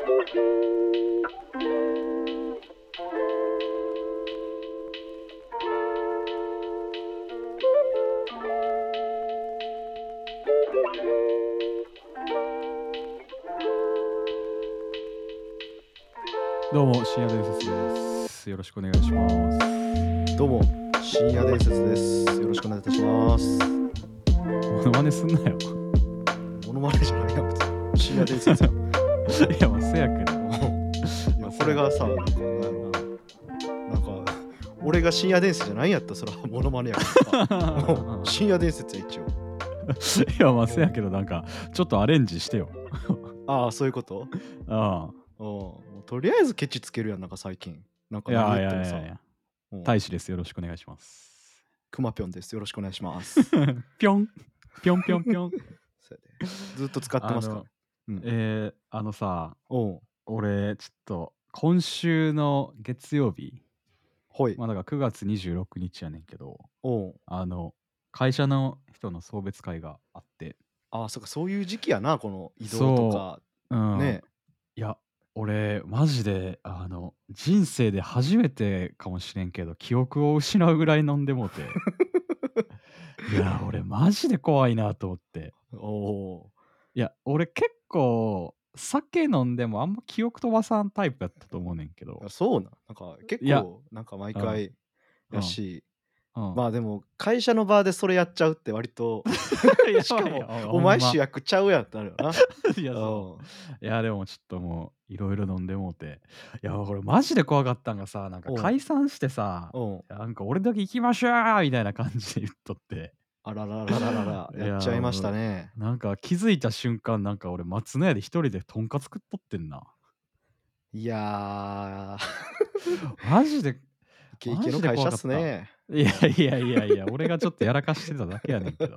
どうも、深夜伝説です。よろしくお願いします。どうも、深夜伝説です。よろしくお願いいたします。モノマネすんなよ。モノマネじゃないや別に深夜伝説や。いや、まあ、せやけど。いやこれがさ、なんか、なんか、俺が深夜伝説じゃないんやったら、それはモノマネやから 深夜伝説や、一応。いや、まあ、せやけど、なんか、ちょっとアレンジしてよ。ああ、そういうこと？あうんもうとりあえずケチつけるやん、なんか最近。なんあ。かいやい何言ってもさやいやいや。うん大使です。よろしくお願いします。くまぴょんです。よろしくお願いします。ぴょん。ぴょんぴょんぴょん。ずっと使ってますからあの。えー、あのさ、俺、ちょっと、今週の月曜日、ほい。まあ、だから9月26日やねんけど、あの、会社の人の送別会があって、ああ、そっか、そういう時期やな、この移動とか。う。ん、ね。いや俺マジであの人生で初めてかもしれんけど記憶を失うぐらい飲んでもうて。いや俺マジで怖いなと思って。おおいや俺結構酒飲んでもあんま記憶飛ばさんタイプやったと思うねんけど。ー。、そうなん？なんか結いや構、なんか毎回やし、うん、まあでも会社の場でそれやっちゃうって割と しかもお前主役ちゃうやんってなるよな。いやそう。いやでもちょっともういろいろ飲んでもうて。いや俺マジで怖かったんがさなんかうん。解散してさ。なんか俺だけ行きましょうみたいな感じで言っとってあらららららら、やっちゃいましたね。なんか気づいた瞬間なんか俺松の屋で一人でとんかつ食っとってんな。いやー、マジでイケイケの会社っすね。いやいやいやいや俺がちょっとやらかしてただけやねんけど。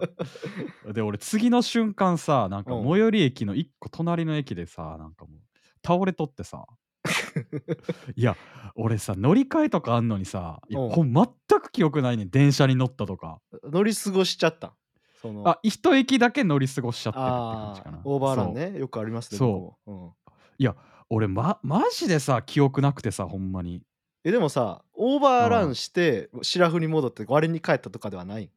で俺次の瞬間さなんかうん。最寄り駅の一個隣の駅でさなんかもう倒れとってさ いや俺さ乗り換えとかあんのにさいやうん。ほん全く記憶ないねん。電車に乗ったとか。乗り過ごしちゃったん？その。あ一駅だけ乗り過ごしちゃってるって感じかな。あーオーバーランそう。ね。よくありますね。そう。僕も。うん。俺まマジでさ記憶なくてさほんまに。え、でもさ、オーバーランして、シラフに戻って、我に帰ったとかではない？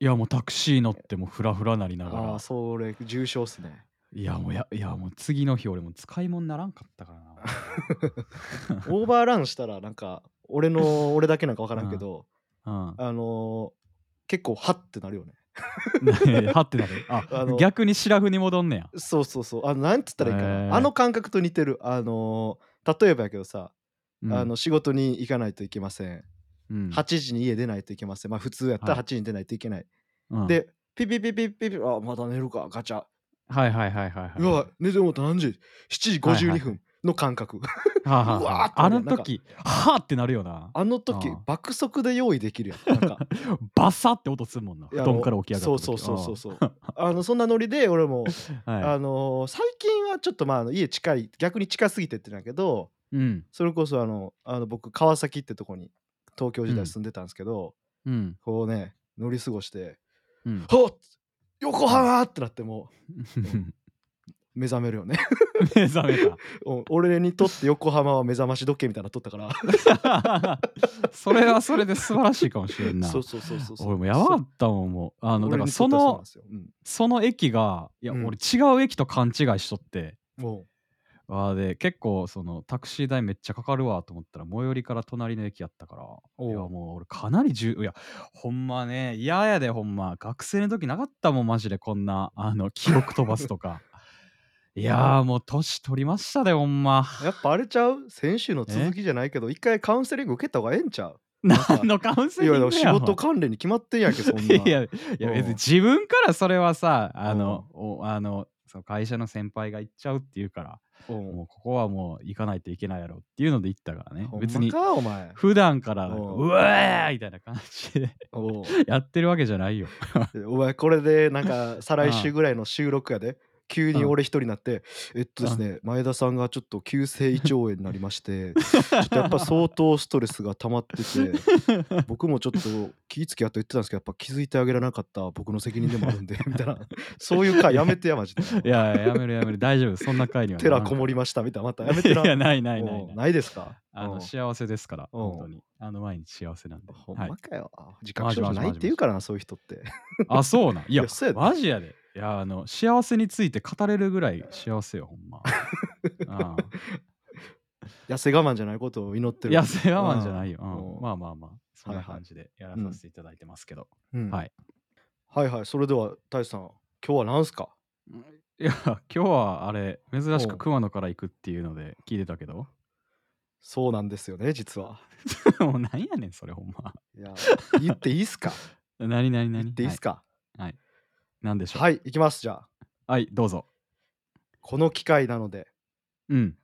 いやもうタクシー乗ってもフラフラなりながら。ああ、それ、重症っすね。いやもうやいやもう次の日俺もう使い物にならんかったからな オーバーランしたら、なんか、俺の、俺だけなんか分からんけど、うんあのー結構、はってなるよね。はってなるあ あの逆にシラフに戻んねやそうそうそう。あの、なんつったらいいかな。へーあの感覚と似てる。あのー例えばやけどさ、うんあの仕事に行かないといけません。うん8時に家出ないといけません。まあ普通やったらはい8時に出ないといけない。うんで、ピピピピピピ、あ、まだ寝るか、ガチャ。はいはいはいはいはいうわ、寝てもうた何時 ?7 時52はいはい分の感覚。はあ の時はあってなるよな。あの時爆速で用意できるやん。なんか。バサって音するもんな。い布や団から起き上がった時。そうそうそうそうそう。あのそんなノリで俺も、う んはい。あのー最近はちょっとまあ家近い逆に近すぎてってなんやけどうん。それこそあのあの僕川崎ってとこに東京時代住んでたんですけど、うん。こうね乗り過ごしてうん「はっ!横浜!」ってなってもう目覚めるよね。目覚めた。お俺にとって横浜は目覚まし時計みたいなの撮ったから。それはそれで素晴らしいかもしれんな。そうそうそうそうそう。俺もやばかったもんもう。あのだ俺からそのですよ。うん。その駅がいや、うん。俺違う駅と勘違いしとって。もあーで結構そのタクシー代めっちゃかかるわと思ったら最寄りから隣の駅やったから。いやもう俺かなり重いやほんまね嫌やでほんま。学生の時なかったもんマジでこんなあの記憶飛ばすとかいやーもう年取りましたでほんま。うやっぱあれちゃう？先週の続きじゃないけど一回カウンセリング受けた方がええんちゃう？何のカウンセリングや仕事関連に決まってんやんけそんないやいや別に自分からそれはさあのおあのその会社の先輩が行っちゃうっていうからうん。もうここはもう行かないといけないやろっていうので行ったからね。別に普段からうわーみたいな感じで やってるわけじゃないよ。お前これでなんか再来週ぐらいの収録やで急に俺一人になって、えっとですね、前田さんがちょっと急性胃腸炎になりまして、ちょっとやっぱ相当ストレスが溜まってて、僕もちょっと気ぃつけやと言ってたんですけど、やっぱ気づいてあげられなかった僕の責任でもあるんで、みたいな、そういう回やめてや、マジで。いやいややめるやめる。大丈夫。そんな回には。ならん寺こもりましたみたいな、またやめてな。いやないないない。ないですか？あのうん。幸せですからうん。本当に。あの毎日幸せなんで。ほんはいまかよ。自覚症状ないって言うからな、そういう人って。あそうなん。いやマジやでいやあの幸せについて語れるぐらい幸せよほんま。あ 痩せ我慢じゃないことを祈ってる。痩せ我慢じゃないよ、うん。うん。まあまあまあそんな感じでやらさせていただいてますけど、うん。はい。はいはい、それでは、大志さん、今日は何すか？いや今日はあれ珍しく熊野から行くっていうので聞いてたけど。そうなんですよね、実は。もうなんやねんそれほんま。いや、言っていいっすか？何何何？言っていいっすか？はい、なんでしょうはい、行きます、じゃあ。はいどうぞこの機会なので、うん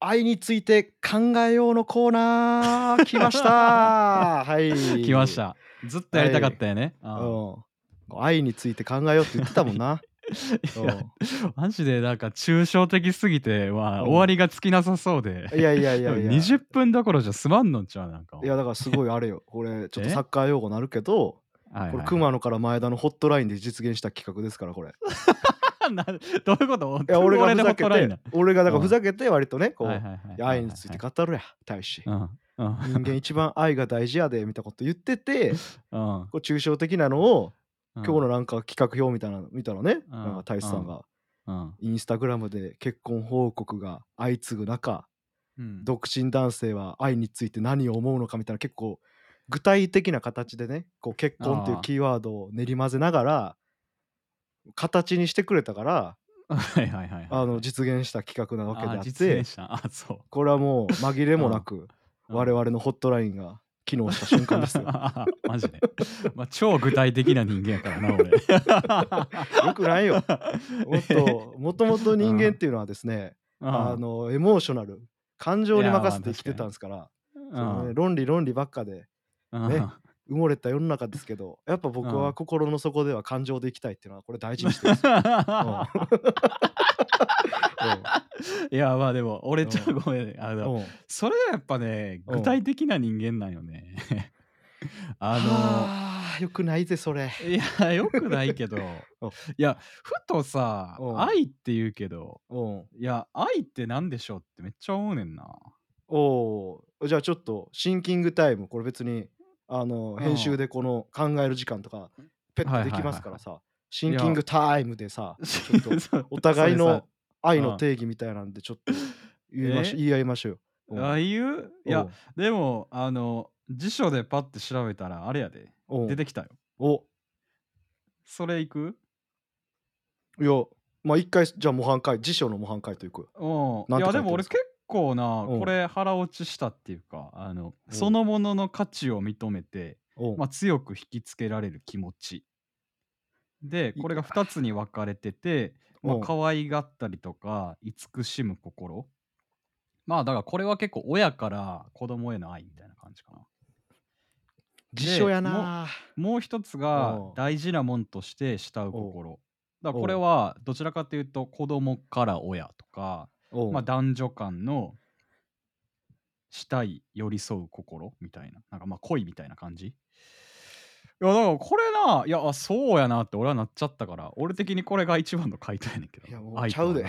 愛について考えようのコーナー、来ましたはい。来まし。たずっとやりたかったよね、あうん。愛について考えようって言ってたもんな。いやマジでなんか抽象的すぎて、まあ、うん終わりがつきなさそうで。いやいやいやいや。20分どころじゃ済まんのんちゃうなんか。いやだからすごいあれよ。これちょっとえ？サッカー用語なるけど、はいはいこれ熊野から前田のホットラインで実現した企画ですからこれ。などういうこと？いや俺がふざけて俺がだからうん。ふざけて割とねこう、はいはいはいいや愛について語るや大使。うん。うん。人間一番愛が大事やでみたいなこと言ってて、うん。こう抽象的なのをうん。今日のなんか企画表みたいなの見たらね、うん。なんか大志さんが。うん。インスタグラムで結婚報告が相次ぐ中、うん。独身男性は愛について何を思うのかみたいな結構具体的な形でねこう結婚っていうキーワードを練り混ぜながら形にしてくれたから はいはいはいはいあの実現した企画なわけでああって実現した。あそう。これはもう紛れもなくうん。我々のホットラインが機能した瞬間ですよ。マジで、まあ、超具体的な人間やからな俺。よくないよ。もっともともと人間っていうのはですねあのエモーショナル。感情に任せて生きてたんですからね論理論理ばっかでうんね 埋もれた世の中ですけどやっぱ僕うん。は心の底では感情でいきたいっていうのはこれ大事にしてるんですよ。いやまあでも俺ちょっとうんごめんね。あのうん。それはやっぱねうん。具体的な人間なんよね。ああよくないぜそれ。のいやよくないけど。いうん。やふとさうん。愛って言うけどうん。いや愛って何でしょうってめっちゃ思うねんな。おー。じゃあちょっとシンキングタイム。これ別にあのん。編集でこの考える時間とかペットできますからさシンキングタイムでさ ちょっとお互いの愛うん。の定義みたいなんでちょっと言いましえ？言い合いましょうよ。うん。ああいう？いやう。んでもあの辞書でパッて調べたらあれやで。う。ん出てきたよ。お。それいく？いやまあ一回じゃあ模範解辞書の模範解答いく。よ。ういやでも俺結構なうん。これ腹落ちしたっていうかあのうん。そのものの価値を認めて、まあ、強く引きつけられる気持ち。でいこれが2つに分かれてて、まあ、うん。可愛がったりとか慈しむ心。まあだからこれは結構親から子供への愛みたいな感じかな。辞書やな。もう一つがうん。大事なもんとして慕う心。だからこれはどちらかというと子供から親とかまあ、男女間のしたい寄り添う心みたいな。なんかまあ恋みたいな感じ。いやだからこれないやあそうやなって俺はなっちゃったから俺的にこれが一番の回答やねんけど。いやもう愛ちゃうで。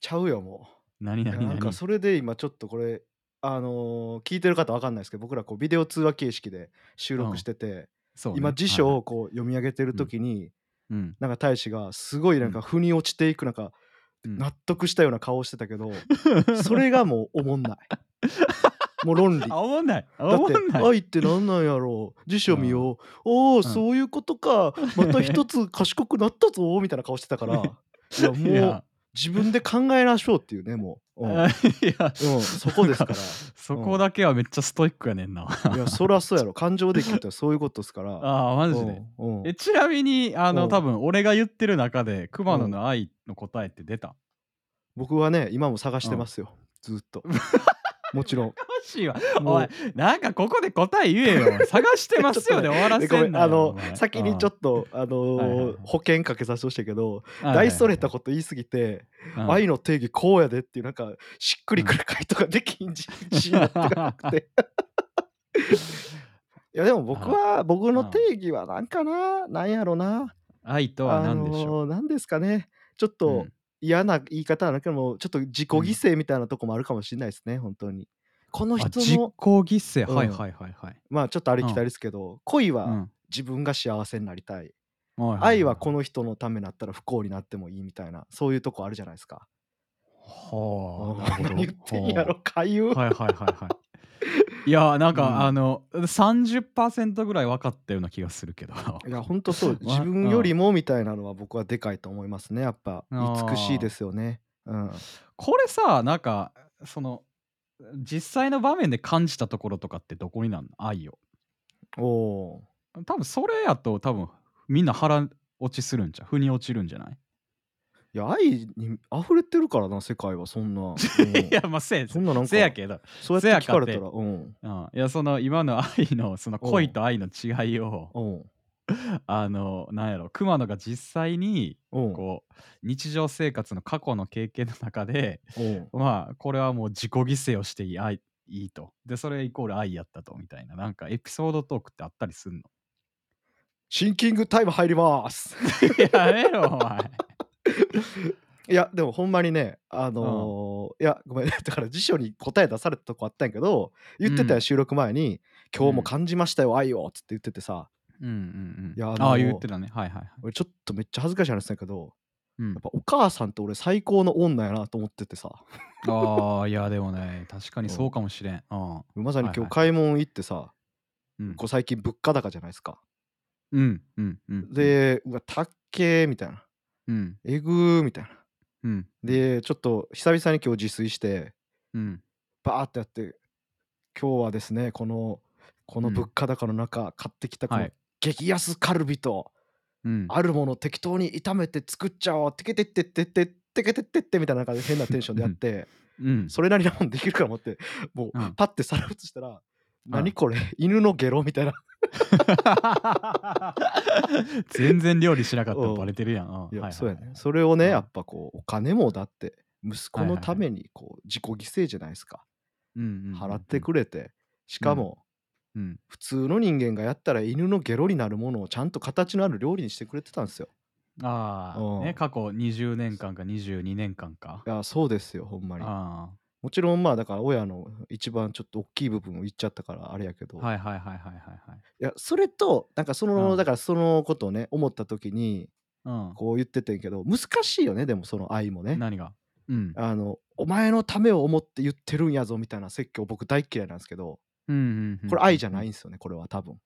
ちゃうよも何う。いや何何？なんかそれで今ちょっとこれあのー聞いてる方わかんないですけど僕らこうビデオ通話形式で収録してて、そうね。今辞書はいをこう読み上げてる時に、うん。なんか大使がすごいなんか腑に落ちていくなんかうん納得したような顔してたけど、それがもうおもんない。もう論理。あ思んない。あだって愛って何なんやろ。う辞書見よう、おお、ん。そういうことか。また一つ賢くなったぞみたいな顔してたから。いやもいうや自分で考えましょうっていうねもう、うん。いやうんそこですから。そこだけはめっちゃストイックやねんな。いやそりゃそうやろ。感情で生きたらそういうことですから。ああマジで。えちなみにあうん。の多分俺が言ってる中で熊野の愛の答えって出た？僕はね今も探してますよ、ずっと もちろん。マしいわ。おい、なんかここで答え言えよ。探してますよで終わらせんなよ。おの前。先にちょっとあの保険かけさせてほしいけどうん大それたこと言いすぎてうん。愛の定義こうやでっていうなんかしっくりくる回答ができん自信になってなくて。いやでも僕は僕の定義はなんかな？なんやろな？愛とはあ何でしょう？のなんですかね？ちょっうとん嫌な言い方なんだけどもちょっと自己犠牲みたいなとこもあるかもしれないですね本当にこのあ人実の行犠牲、うんはいはいはいはい。まあちょっとありきたりですけど恋はうん自分が幸せになりたいはい愛はこの。の人のためになったら不幸になってもいいみたいなそういうとこあるじゃないですか。はあ、なるほど。何言ってんやろかゆう。はいはいはいはい。いやなんか、うん。あの30%ぐらい分かったような気がするけど。いや本当そう。わ自分よりもみたいなのは僕はでかいと思いますねやっぱ。美しいですよね。うん、これさなんかその実際の場面で感じたところとかってどこになんの？愛を。おお多分それやと多分みんな腹落ちするんじゃう？腑に落ちるんじゃない、いや愛に溢れてるからな世界はそんな。うん。いやまあせやそんななんかせやけど、そうやって聞かれたらうん。うん、いやその今の愛のその恋と愛の違いをうん。あのなんやろ熊野が実際にうん。こう日常生活の過去の経験の中でうん。まあこれはもう自己犠牲をしていい愛いいと。でそれイコール愛やったとみたいな。なんかエピソードトークってあったりすんの？シンキングタイム入ります。やめろお前いやでもほんまにねあのーいやごめん だから辞書に答え出されたとこあったんやけど言ってたよ、うん。収録前に「今日も感じましたよ愛を」っつって言っててさ。うんうんうん。いやあのああ言ってたね。はいはいはい。俺ちょっとめっちゃ恥ずかしい話だけどうん。やっぱお母さんって俺最高の女やなと思っててさ。ああいやでもね確かにそうかもしれん。うん。まさに今日買い物行ってさ、うん。こう最近物価高じゃないですか。うんうんうんでうわたっけーみたいなうん。えぐーみたいな。うんでちょっと久々に今日自炊してうん。バーってやって今日はですねこのこのうん。物価高の中買ってきたこのはい。激安カルビとうん。あるもの適当に炒めて作っちゃおうテケテッテッテッテッテケテッテッテみたいな感じで変なテンションでやってうん。それなりなもんできるから思ってもううん。パッて皿移したら何これ犬のゲロみたいな 全然料理しなかったうん。のバレてるやん。うん。いやはいはいそうやね。それをねうん。やっぱこうお金もだって息子のためにこう自己犠牲じゃないですか。うんうんうん払ってくれてしかもうん。普通の人間がやったら犬のゲロになるものをちゃんと形のある料理にしてくれてたんですよ。あうん。あ、ね、過去20年間か22年間か？い。やそうですよほんまに。あもちろんまあだから親の一番ちょっと大きい部分を言っちゃったからあれやけど、あ。はいはいはいはいはいはい。いやそれとなんかその、うんだからそのことをね思った時にうん。こう言っててんけど難しいよねでもその愛もね。何が？うん。あのお前のためを思って言ってるんやぞみたいな説教僕大っ嫌いなんですけどうんうんうん。これ愛じゃないんんですよねこれは多分。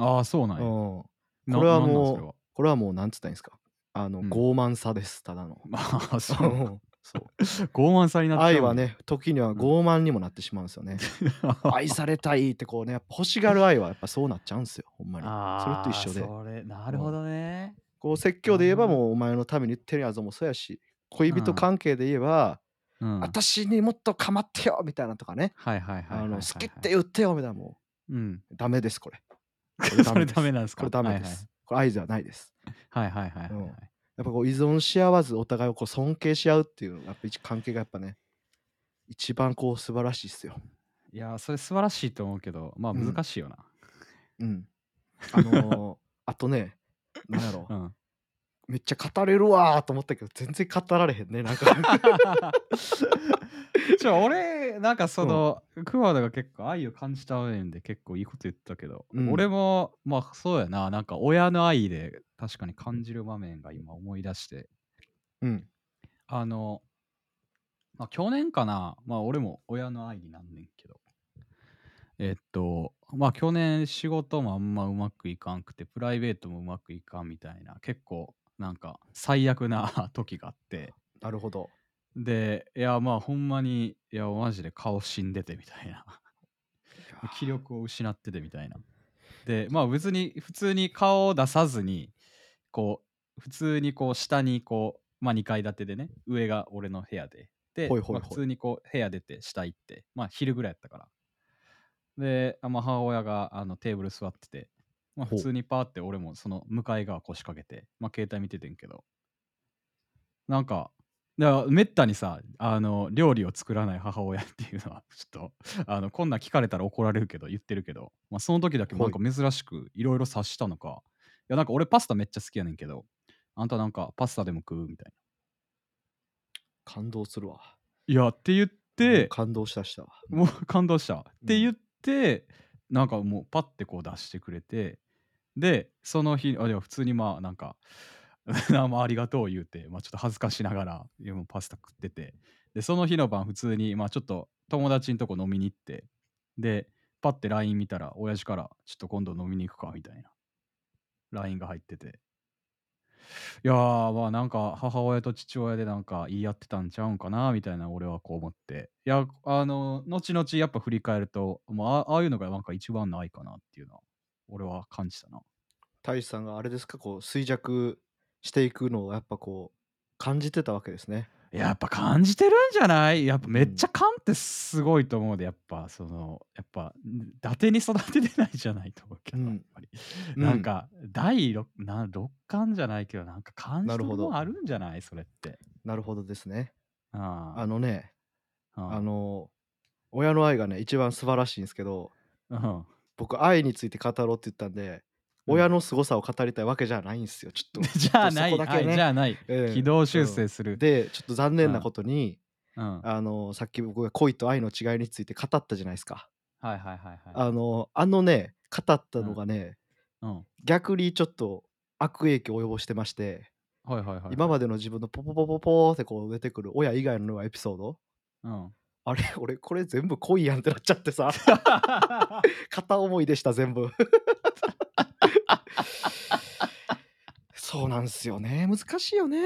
ああ、そうなんや。うん、こなれはなんなんそれもうこれはもうなんつったらいいんですか？あの、うん傲慢さですただの。ああ、そう。うんそう傲慢さになっちゃう。愛は。ね時には傲慢にもなってしまうんですよね。愛されたいってこうね欲しがる愛はやっぱそうなっちゃうんですよほんまに。それと一緒でそれ、なるほどね。こう説教で言えばもうお前のために言ってるやつもそうやし恋人うん関係で言えば、うん。私にもっと構ってよみたいなとかね、好きって言ってよみたいなもうん。うダメですこれ。それダメなんですか？これダメです。これ愛ではないです。はいはいはいはい。やっぱこう依存し合わずお互いをこう尊敬し合うっていうのがやっぱ一関係がやっぱね一番こう素晴らしいっすよ。いや、それ素晴らしいと思うけど、まあうん難しいよな。うん。あのーあとね、なんやろ、うん。めっちゃ語れるわーと思ったけど、全然語られへんね。なんか。ちょ俺なんかその、熊田が結構愛を感じた面で結構いいこと言ったけど、うん。俺もまあそうやな。なんか親の愛で確かに感じる場面が今思い出して。うん。あの、まあ、去年かな。まあ俺も親の愛になんねんけど。えっとまあ去年仕事もあんまうまくいかんくてプライベートもうまくいかんみたいな。結構なんか最悪な時があって。なるほど。でいやまあほんまにいやマジで顔死んでてみたいな。気力を失っててみたいな。でまあ別に普通に顔を出さずにこう普通にこう下にこうまあ2階建てでね上が俺の部屋で。で普通にこう部屋出て下行ってまあ昼ぐらいやったから。で、あまあ、母親があのテーブル座ってて、まあ、普通にパーって俺もその向かい側腰掛けて、まあ、携帯見ててんけど、なんか、だめったにさあの料理を作らない母親っていうのは ちょっとあのこんなん聞かれたら怒られるけど言ってるけど、まあ、その時だけなんか珍しくいろいろ察したのかいやなんか俺パスタめっちゃ好きやねんけどあんたなんかパスタでも食うみたい感動するわ。ないやって言って感動したしたわ。もう感動した。って言ってなんかもうパッてこう出してくれてでその日あでも普通にまあなんか あまありがとう言うて、まあ、ちょっと恥ずかしながらパスタ食っててでその日の晩普通にまあちょっと友達んとこ飲みに行ってでパッて LINE 見たら親父からちょっと今度飲みに行くかみたいな LINE が入ってて。いやーまあなんか母親と父親でなんか言い合ってたんちゃうんかなみたいな俺はこう思って。いやあの後々やっぱ振り返るとまあああいうのがなんか一番ないかなっていうのは俺は感じたな。大志さんがあれですか？こう衰弱していくのをやっぱこう感じてたわけですね。やっぱ感じてるんじゃない？やっぱめっちゃ勘ってすごいと思うで、やっぱその、やっぱ、ん伊達に育ててないじゃないと思うけど、うん。やっぱり。うん。なんか、第六な六感じゃないけど、なんか感じなるほどるものあるんじゃない？それって。なるほどですね。ああ。のね、ああ。の親の愛がね一番素晴らしいんですけどうん、僕愛について語ろうって言ったんで、うん親の凄さを語りたいわけじゃないんですよちょっと。じゃあない、ね。はいじゃあない、ええ軌道修正する。でちょっと残念なことに、うん、はいあのさっき僕が恋と愛の違いについて語ったじゃないですか。はいはいはい。あのあのね語ったのがね、うん、逆にちょっと悪影響を及ぼしてまして、はいはいはいはい。今までの自分のポポポポポーってこう出てくる親以外のエピソード。うん。あれ俺これ全部恋やんってなっちゃってさ。片思いでした全部そうなんですよね。難しいよね。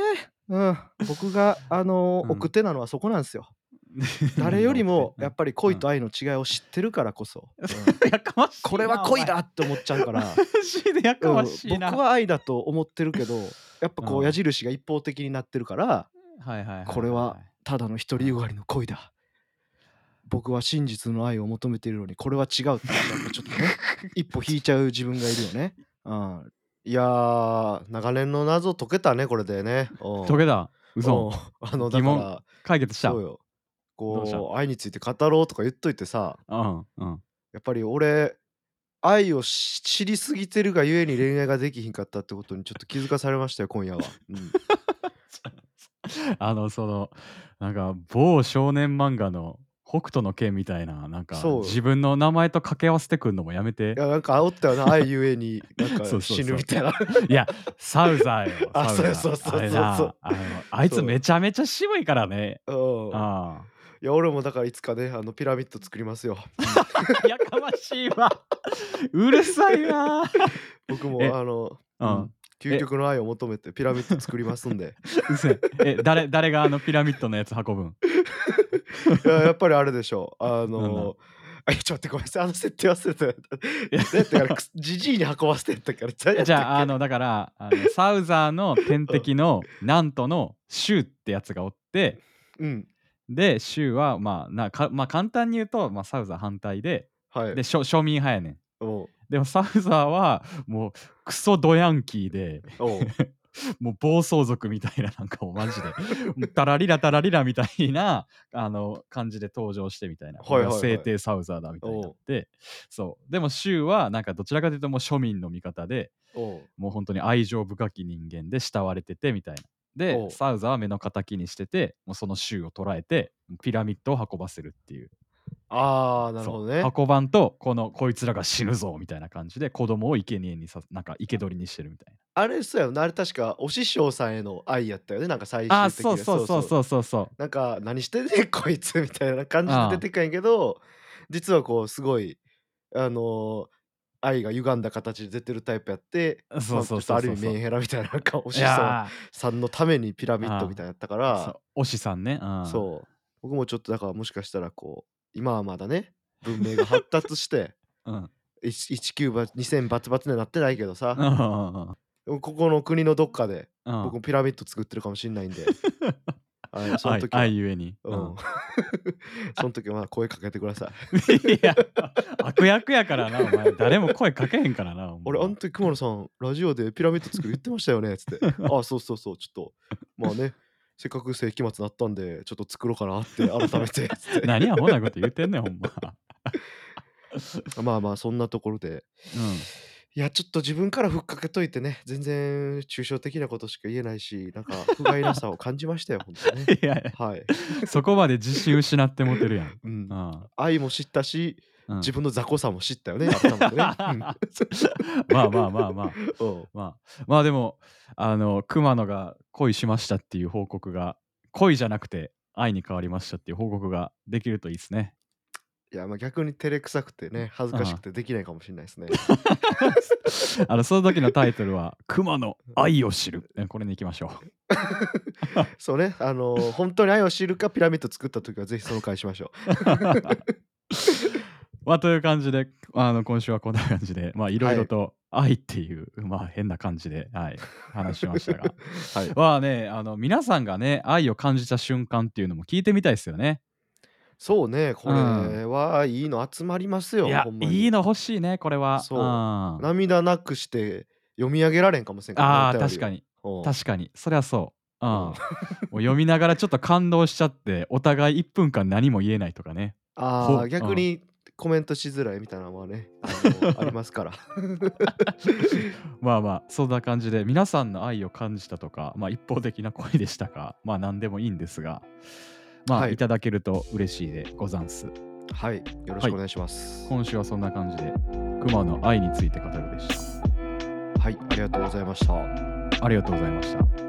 うん。僕があのうん。奥手なのはそこなんですよ。誰よりもやっぱり恋と愛、愛の違いを知ってるからこそ、うん。やかましいなこれは恋だって思っちゃうから、お前マジでやかうんましいな、僕は愛だと思ってるけどやっぱこううん。矢印が一方的になってるからはいはいはいいこれはただの独りよがりの恋だ。僕は真実の愛を求めているのにこれは違うってやっぱちょっとね一歩引いちゃう自分がいるよね。うん、いやー長年の謎解けたねこれでね。うん。解けた？嘘。うん。あのだ疑問？から解決した？そうよ。どうした？こう愛について語ろうとか言っといてさ。うんうん。やっぱり俺愛をし知りすぎてるがゆえに恋愛ができひんかったってことにちょっと気づかされましたよ今夜は。うん。あのそのなんか某少年漫画の北斗の拳みたいななんかそう。自分の名前と掛け合わせてくんのもやめて。いやなんか煽ったよな 愛ゆえになんかそうそうそう。死ぬみたいな。いやサウザーよあサウザーそうそう。そうそうあれなあのあいつめちゃめちゃ渋いからね。うん。あいや俺もだからいつかねあのピラミッド作りますよ。あ やかましいわ。うるさいな。僕もえあの、うん。うん。究極の愛を求めてピラミッド作りますんで。うせえ誰誰があのピラミッドのやつ運ぶん？いややっぱりあれでしょう。あなんだ？のあちょっと待ってごめんなさい。あの設定忘れてた。だってからジジイに運ばせてったから。誰やったっけじゃああのだからあの サウザーの天敵のなんとのシュウってやつがおってうん。でシュウはまあなか、まあ、簡単に言うと、まあ、サウザー反対ではい。で庶庶民派やねん。おう。でもサウザーはもうクソドヤンキーでおう もう暴走族みたいななんかもうマジで タラリラタラリラみたいなあの感じで登場してみたいな、はいはい聖帝サウザーだみたいになってそう。でもシュウはなんかどちらかというともう庶民の味方でもう本当に愛情深き人間で慕われててみたいな。おでう。サウザーは目の敵にしててもうその州を捉えてピラミッドを運ばせるっていうああなるほどね。そう。運ばんとこのこいつらが死ぬぞみたいな感じで子供を生贄にさなんか生け捕りにしてるみたいあれそうやよなあれ確かお師匠さんへの愛やったよね。なんか最終的なあにそうそうそうそうそう。そうなんか何してんねんこいつみたいな感じで出てくんやけど実はこうすごいあのー愛が歪んだ形で出てるタイプやってそうそうそうそうまある意味メンヘラみたいななんかおい師匠やさんのためにピラミッドみたいなやったかー。らおしさんね。うん。そう。僕もちょっとだからもしかしたらこう今はまだね文明が発達して うん19バ2000バツバツにはなってないけどさここの国のどっかでうん僕もピラミッド作ってるかもしれないんで はい、その愛時は、愛ゆえに。ううんん。その時はまあ声かけてください。いや、悪役やからな、お前。誰も声かけへんからな、俺、あのま。時熊野さん、ラジオでピラミッド作る言ってましたよね、つって。ああ、そうそうそう、ちょっと、まあね、せっかく世紀末なったんで、ちょっと作ろうかなって、改めて。何アホなこと言ってんねん、ほんま。まあまあ、そんなところで。うん。いや、ちょっと自分からふっかけといてね、全然抽象的なことしか言えないし、なんか、不甲斐なさを感じましたよ、ほんとね。いやいや、はい。そこまで自信失ってもてるやん。うんう。ん。愛も知ったし、うん。自分の雑魚さも知ったよね、改めてね。うん まあまあまあまあ。うん。まあ、まあでも、あの、熊野が恋しましたっていう報告が、恋じゃなくて愛に変わりましたっていう報告ができるといいですね。いや、まあ逆に照れくさくてね、恥ずかしくてできないかもしれないですね。あの、その時のタイトルは、熊野愛を知る。ねこれに行きましょそうね、あのー本当に愛を知るかピラミッド作った時はぜひその回しましょう。まあ、という感じで、あの、今週はこんな感じで、まあ、いろいろと愛っていう、まあ、変な感じで、はい、話しましたが。う。はい。まあね、あの、皆さんがね、愛を感じた瞬間っていうのも聞いてみたいですよね。そうね、こうんれはいいの集まりますよ、いや。いいの欲しいね、これは。そううん涙なくして読み上げられんかもしれんああ、確かに。うん確かに。そりゃそう。うん。うん もう読みながらちょっと感動しちゃって、お互い1分間何も言えないとかね。ああ、逆にコメントしづらいみたいなのはね、あの ありますから。まあまあ、そんな感じで、皆さんの愛を感じたとか、まあ一方的な恋でしたか、まあ何でもいいんですが、まあ、はいい、ただけると嬉しいでござんす。はい、よろしくお願いします。今週はそんな感じで、熊の愛について語るでしはい、ありがとうございました。た。ありがとうございました。